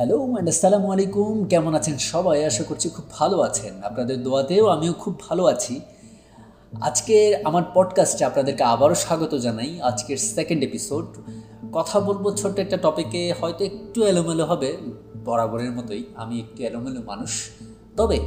Hello and আসসালামু আলাইকুম কেমন আছেন সবাই? আশা করছি খুব ভালো আছেন। আপনাদের দোয়াতেও আমিও খুব ভালো আছি। আজকে আমার পডকাস্টে আপনাদেরকে আবারও স্বাগত জানাই। আজকের সেকেন্ড এপিসোড কথা বলব ছোট্ট একটা টপিকে হয়তো একটু এলোমেলো হবে, বরাবরের মতোই। আমি একটু এলোমেলো মানুষ। তবে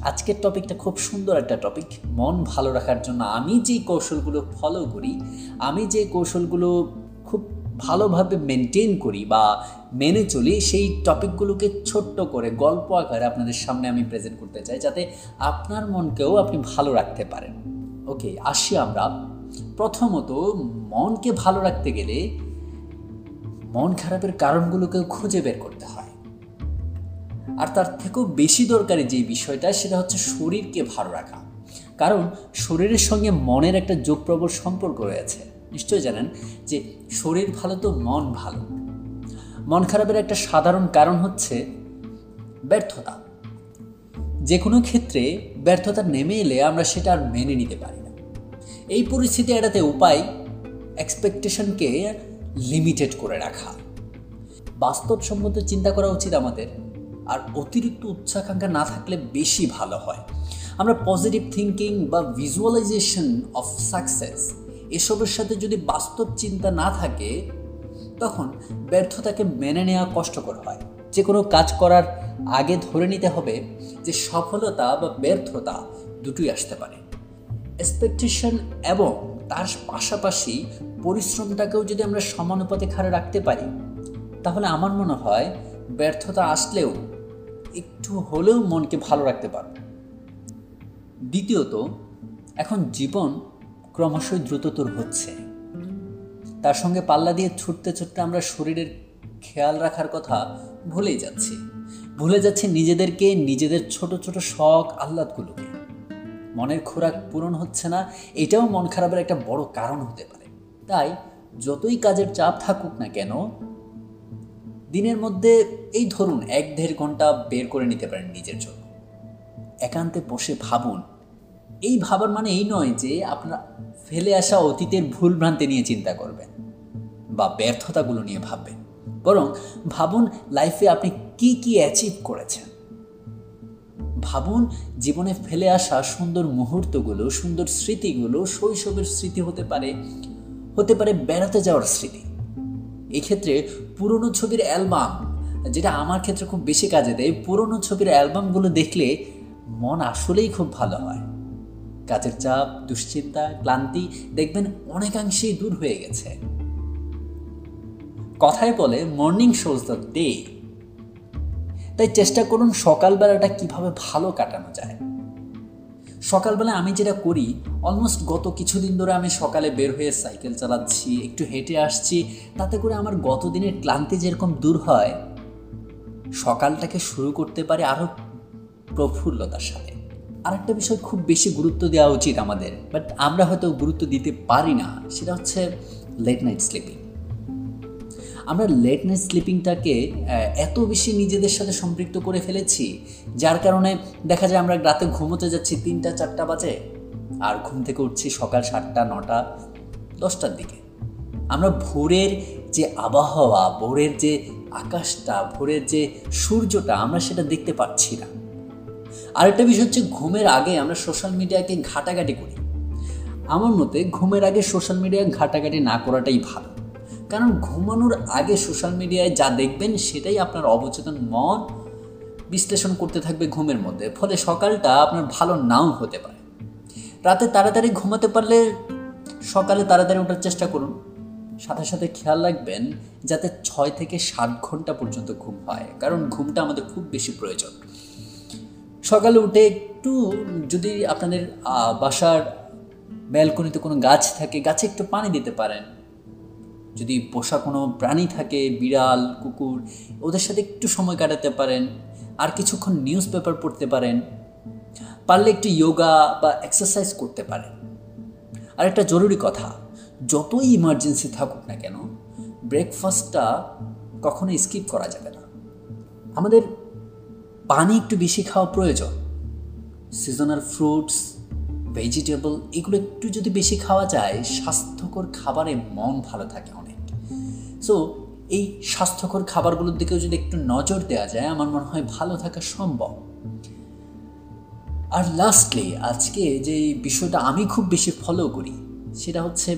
আজকের টপিকটা খুব সুন্দর একটা টপিক মন ভালো রাখার জন্য আমি যে কৌশলগুলো ফলো করি, আমি যে কৌশলগুলো খুব ভালোভাবে মেনটেন করি বা মেনে চলি সেই টপিকগুলোকে ছোট্ট করে গল্প আকারে আপনাদের সামনে আমি প্রেজেন্ট করতে চাই যাতে আপনার মনকেও আপনি ভালো রাখতে পারেন। ওকে আসি আমরা। প্রথমত, মনকে ভালো রাখতে গেলে মন খারাপের কারণগুলোকেও খুঁজে বের করতে হয়। আর তার থেকেও বেশি দরকারি যে বিষয়টা, সেটা হচ্ছে শরীরকে ভালো রাখা। কারণ শরীরের সঙ্গে মনের একটা যোগপ্রবল সম্পর্ক রয়েছে। নিশ্চয়ই জানেন যে শরীর ভালো তো মন ভালো। মন খারাপের একটা সাধারণ কারণ হচ্ছে ব্যর্থতা। যে কোনো ক্ষেত্রে ব্যর্থতা নেমে এলে আমরা সেটা আর মেনে নিতে পারি না। এই পরিস্থিতি এড়াতে উপায় এক্সপেকটেশনকে লিমিটেড করে রাখা। বাস্তব বাস্তবসম্মত চিন্তা করা উচিত আমাদের। আর অতিরিক্ত উচ্চাকাঙ্ক্ষা না থাকলে বেশি ভালো হয়। আমরা পজিটিভ থিঙ্কিং বা ভিজুয়ালাইজেশন অফ সাকসেস এসবের সাথে যদি বাস্তব চিন্তা না থাকে, তখন ব্যর্থতাকে মেনে নেওয়া কষ্টকর হয়। যে কোনো কাজ করার আগে ধরে নিতে হবে যে সফলতা বা ব্যর্থতা দুটোই আসতে পারে। এক্সপেকটেশন এবং তার পাশাপাশি পরিশ্রমটাকেও যদি আমরা সমানুপাতে খারে রাখতে পারি, তাহলে আমার মনে হয় ব্যর্থতা আসলেও একটু হলেও মনকে ভালো রাখতে পারব। দ্বিতীয়ত, এখন জীবন ক্রমশই দ্রুততর হচ্ছে। তার সঙ্গে পাল্লা দিয়ে ছুটতে ছুটতে আমরা শরীরের খেয়াল রাখার কথা ভুলেই যাচ্ছি। ভুলে যাচ্ছি নিজেদেরকে, নিজেদের ছোট ছোট শখ আহ্লাদগুলোকে। মনের খোরাক পূরণ হচ্ছে না, এটাও মন খারাপের একটা বড় কারণ হতে পারে। তাই যতই কাজের চাপ থাকুক না কেন, দিনের মধ্যে এই ধরুন এক দেড় ঘণ্টা বের করে নিতে পারেন নিজের জন্য। একান্তে বসে ভাবুন এই ভাবার মানে এই নয় যে আপনার ফেলে আসা অতীতের ভুল ভ্রান্তি নিয়ে চিন্তা করবেন বা ব্যর্থতাগুলো নিয়ে ভাববেন। বরং ভাবুন লাইফে আপনি কি কি অ্যাচিভ করেছেন। ভাবুন জীবনে ফেলে আসা সুন্দর মুহূর্তগুলো, সুন্দর স্মৃতিগুলো শৈশবের স্মৃতি হতে পারে হতে পারে বেড়াতে যাওয়ার স্মৃতি। এক্ষেত্রে পুরনো ছবির অ্যালবাম যেটা আমার ক্ষেত্রে খুব বেশি কাজে দেয়, পুরনো ছবির অ্যালবামগুলো দেখলে মন আসলেই খুব ভালো হয়। কাজের চাপ, দুশ্চিন্তা, ক্লান্তি দেখবেন অনেকাংশেই দূর হয়ে গেছে। কথায় বলে মর্নিং শোজ দ্য ডে তাই চেষ্টা করুন সকালবেলাটা কীভাবে ভালো কাটানো যায়। সকালবেলা আমি যেটা করি অলমোস্ট গত কিছুদিন ধরে আমি সকালে বের হয়ে সাইকেল চালাচ্ছি, একটু হেঁটে আসছি, তাতে করে আমার গত দিনের ক্লান্তি যেরকম দূর হয়, সকালটাকে শুরু করতে পারে আরও প্রফুল্লতার সাথে। আরেকটা বিষয় খুব বেশি গুরুত্ব দেওয়া উচিত আমাদের বাট আমরা হয়তো গুরুত্ব দিতে পারি না, সেটা হচ্ছে লেট নাইট স্লিপিং আমরা লেট নাইট স্লিপিংটাকে এত বেশি নিজেদের সাথে সম্পৃক্ত করে ফেলেছি, যার কারণে দেখা যায় আমরা রাতে ঘুমোতে যাচ্ছি তিনটা, চারটা বাজে, আর ঘুম থেকে উঠছি সকাল সাতটা, নটা, দশটার দিকে। আমরা ভোরের যে আবহাওয়া, ভোরের যে আকাশটা, ভোরের যে সূর্যটা, আমরা সেটা দেখতে পাচ্ছি না। আরেকটা বিষয় হচ্ছে ঘুমের আগে আমরা সোশ্যাল মিডিয়াকে ঘাটাঘাটি করি। আমার মতে ঘুমের আগে সোশ্যাল মিডিয়া ঘাটাঘাটি না করাটাই ভালো। কারণ ঘুমানোর আগে সোশ্যাল মিডিয়ায় যা দেখবেন সেটাই আপনার অবচেতন মন বিশ্লেষণ করতে থাকবে ঘুমের মধ্যে। ফলে সকালটা আপনার ভালো নাও হতে পারে। রাতে তাড়াতাড়ি ঘুমাতে পারলে সকালে তাড়াতাড়ি ওঠার চেষ্টা করুন। সাথে সাথে খেয়াল রাখবেন যাতে ছয় থেকে সাত ঘণ্টা পর্যন্ত ঘুম হয়। কারণ ঘুমটা আমাদের খুব বেশি প্রয়োজন। সকালে উঠে একটু, যদি আপনাদের বাসার ব্যালকনিতে কোনো গাছ থাকে, গাছে একটু পানি দিতে পারেন। যদি পোষা কোনো প্রাণী থাকে, বিড়াল, কুকুর, ওদের সাথে একটু সময় কাটাতে পারেন। আর কিছুক্ষণ নিউজ পেপার পড়তে পারেন। পারলে একটু যোগা বা এক্সারসাইজ করতে পারেন। আর একটা জরুরি কথা, যতই ইমার্জেন্সি থাকুক না কেন ব্রেকফাস্টটা কখনো স্কিপ করা যাবে না। আমাদের পানি একটু বেশি খাওয়া প্রয়োজন। সিজনাল ফ্রুটস ভেজিটেবল এগুলো একটু যদি বেশি খাওয়া যায়, স্বাস্থ্যকর খাবারে মন ভালো থাকে অনেক। সো এই স্বাস্থ্যকর খাবারগুলোর দিকেও যদি একটু নজর দেওয়া যায়, আমার মনে হয় ভালো থাকা সম্ভব। আর লাস্টলি আজকে যে বিষয়টা আমি খুব বেশি ফলো করি, সেটা হচ্ছে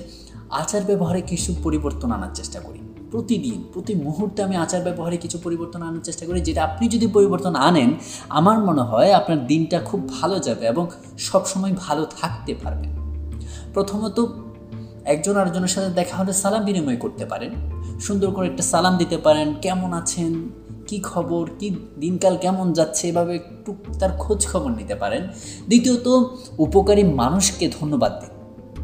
আচার ব্যবহারে কিছু পরিবর্তন আনার চেষ্টা করি। প্রতিদিন, প্রতি মুহূর্তে আমি আচার ব্যবহারে কিছু পরিবর্তন আনার চেষ্টা করি, যেটা আপনি যদি পরিবর্তন আনেন, আমার মনে হয় আপনার দিনটা খুব ভালো যাবে এবং সবসময় ভালো থাকতে পারবেন। প্রথমত, একজন আরেকজনের সাথে দেখা হলে সালাম বিনিময় করতে পারেন। সুন্দর করে একটা সালাম দিতে পারেন, কেমন আছেন? কি খবর? কি দিনকাল কেমন যাচ্ছে? এভাবে একটু তার খোঁজ খবর নিতে পারেন। দ্বিতীয়ত, উপকারী মানুষকে ধন্যবাদ দিন।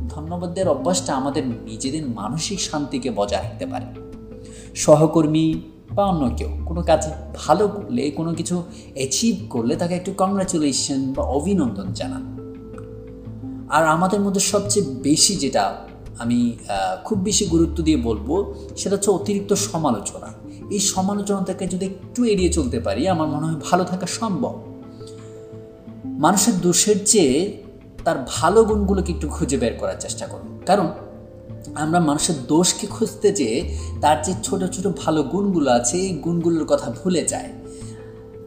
ধন্যবাদ দেওয়ার অভ্যাসটা আমাদের নিজেদের মানসিক শান্তিকে বজায় রাখতে পারে। সহকর্মী বা অন্য কেউ। কোনো কাজে ভালো করলে, কোনো কিছু অ্যাচিভ করলে তাকে একটু কংগ্রাচুলেশন বা অভিনন্দন জানান। আর আমাদের মধ্যে সবচেয়ে বেশি যেটা আমি খুব বেশি গুরুত্ব দিয়ে বলব, সেটা হচ্ছে অতিরিক্ত সমালোচনা। এই সমালোচনা থেকে যদি একটু এড়িয়ে চলতে পারি, আমার মনে হয় ভালো থাকা সম্ভব। মানুষের দোষের চেয়ে তার ভালো গুণগুলোকে একটু খুঁজে বের করার চেষ্টা করুন। কারণ আমরা মানুষের দোষকে খুঁজতে যেয়ে তার যে ছোট ছোট ভালো গুণগুলো আছে, এই গুণগুলোর কথা ভুলে যায়।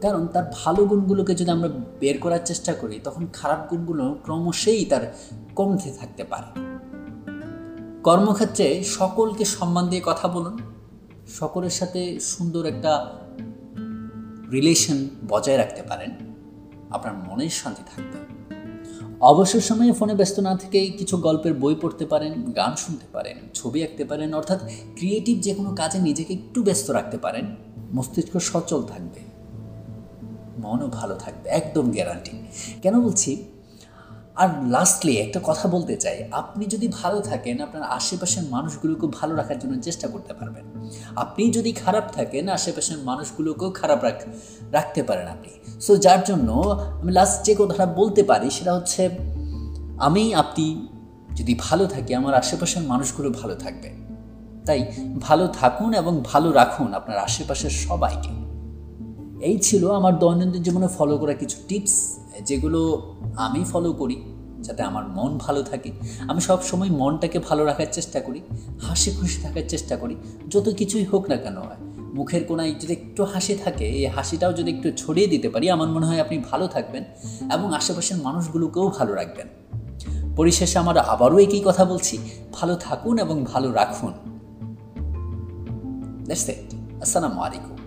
কারণ তার ভালো গুণগুলোকে যদি আমরা বের করার চেষ্টা করি, তখন খারাপ গুণগুলো ক্রমশই তার কমতে থাকতে পারে। কর্মক্ষেত্রে সকলকে সম্মান দিয়ে কথা বলুন। সকলের সাথে সুন্দর একটা রিলেশন বজায় রাখতে পারেন। আপনার মনের শান্তি থাকবে। অবসর সময়ে ফোনে ব্যস্ত না থেকেই কিছু গল্পের বই পড়তে পারেন, গান শুনতে পারেন, ছবি আঁকতে পারেন, অর্থাৎ ক্রিয়েটিভ যে কোনো কাজে নিজেকে একটু ব্যস্ত রাখতে পারেন, মস্তিষ্ক সচল থাকবে, মনও ভালো থাকবে, একদম গ্যারান্টি কেন বলছি? আর লাস্টলি একটা কথা বলতে চাই। আপনি যদি ভালো থাকেন, আপনার আশেপাশের মানুষগুলোকে ভালো রাখার জন্য চেষ্টা করতে পারবেন। আপনি যদি খারাপ থাকেন, আশেপাশের মানুষগুলোকেও খারাপ রাখ, রাখতে পারেন আপনি। সো যার জন্য আমি লাস্ট যে কথাটা বলতে পারি সেটা হচ্ছে, আমি, আপনি যদি ভালো থাকি, আমার আশেপাশের মানুষগুলো ভালো থাকবে। তাই ভালো থাকুন এবং ভালো রাখুন আপনার আশেপাশের সবাইকে। এই ছিল আমার দৈনন্দিন জীবনে ফলো করা কিছু টিপস যেগুলো আমি ফলো করি যাতে আমার মন ভালো থাকে। আমি সব সময় মনটাকে ভালো রাখার চেষ্টা করি, হাসি খুশি থাকার চেষ্টা করি, যত কিছুই হোক না কেন। হয় মুখের কোনায় যদি একটু হাসি থাকে, এই হাসিটাও যদি একটু ছড়িয়ে দিতে পারি, আমার মনে হয় আপনি ভালো থাকবেন এবং আশেপাশের মানুষগুলোকেও ভালো রাখবেন। পরিশেষে আমার আবারও একই কথা বলছি, ভালো থাকুন এবং ভালো রাখুন। আসসালামু আলাইকুম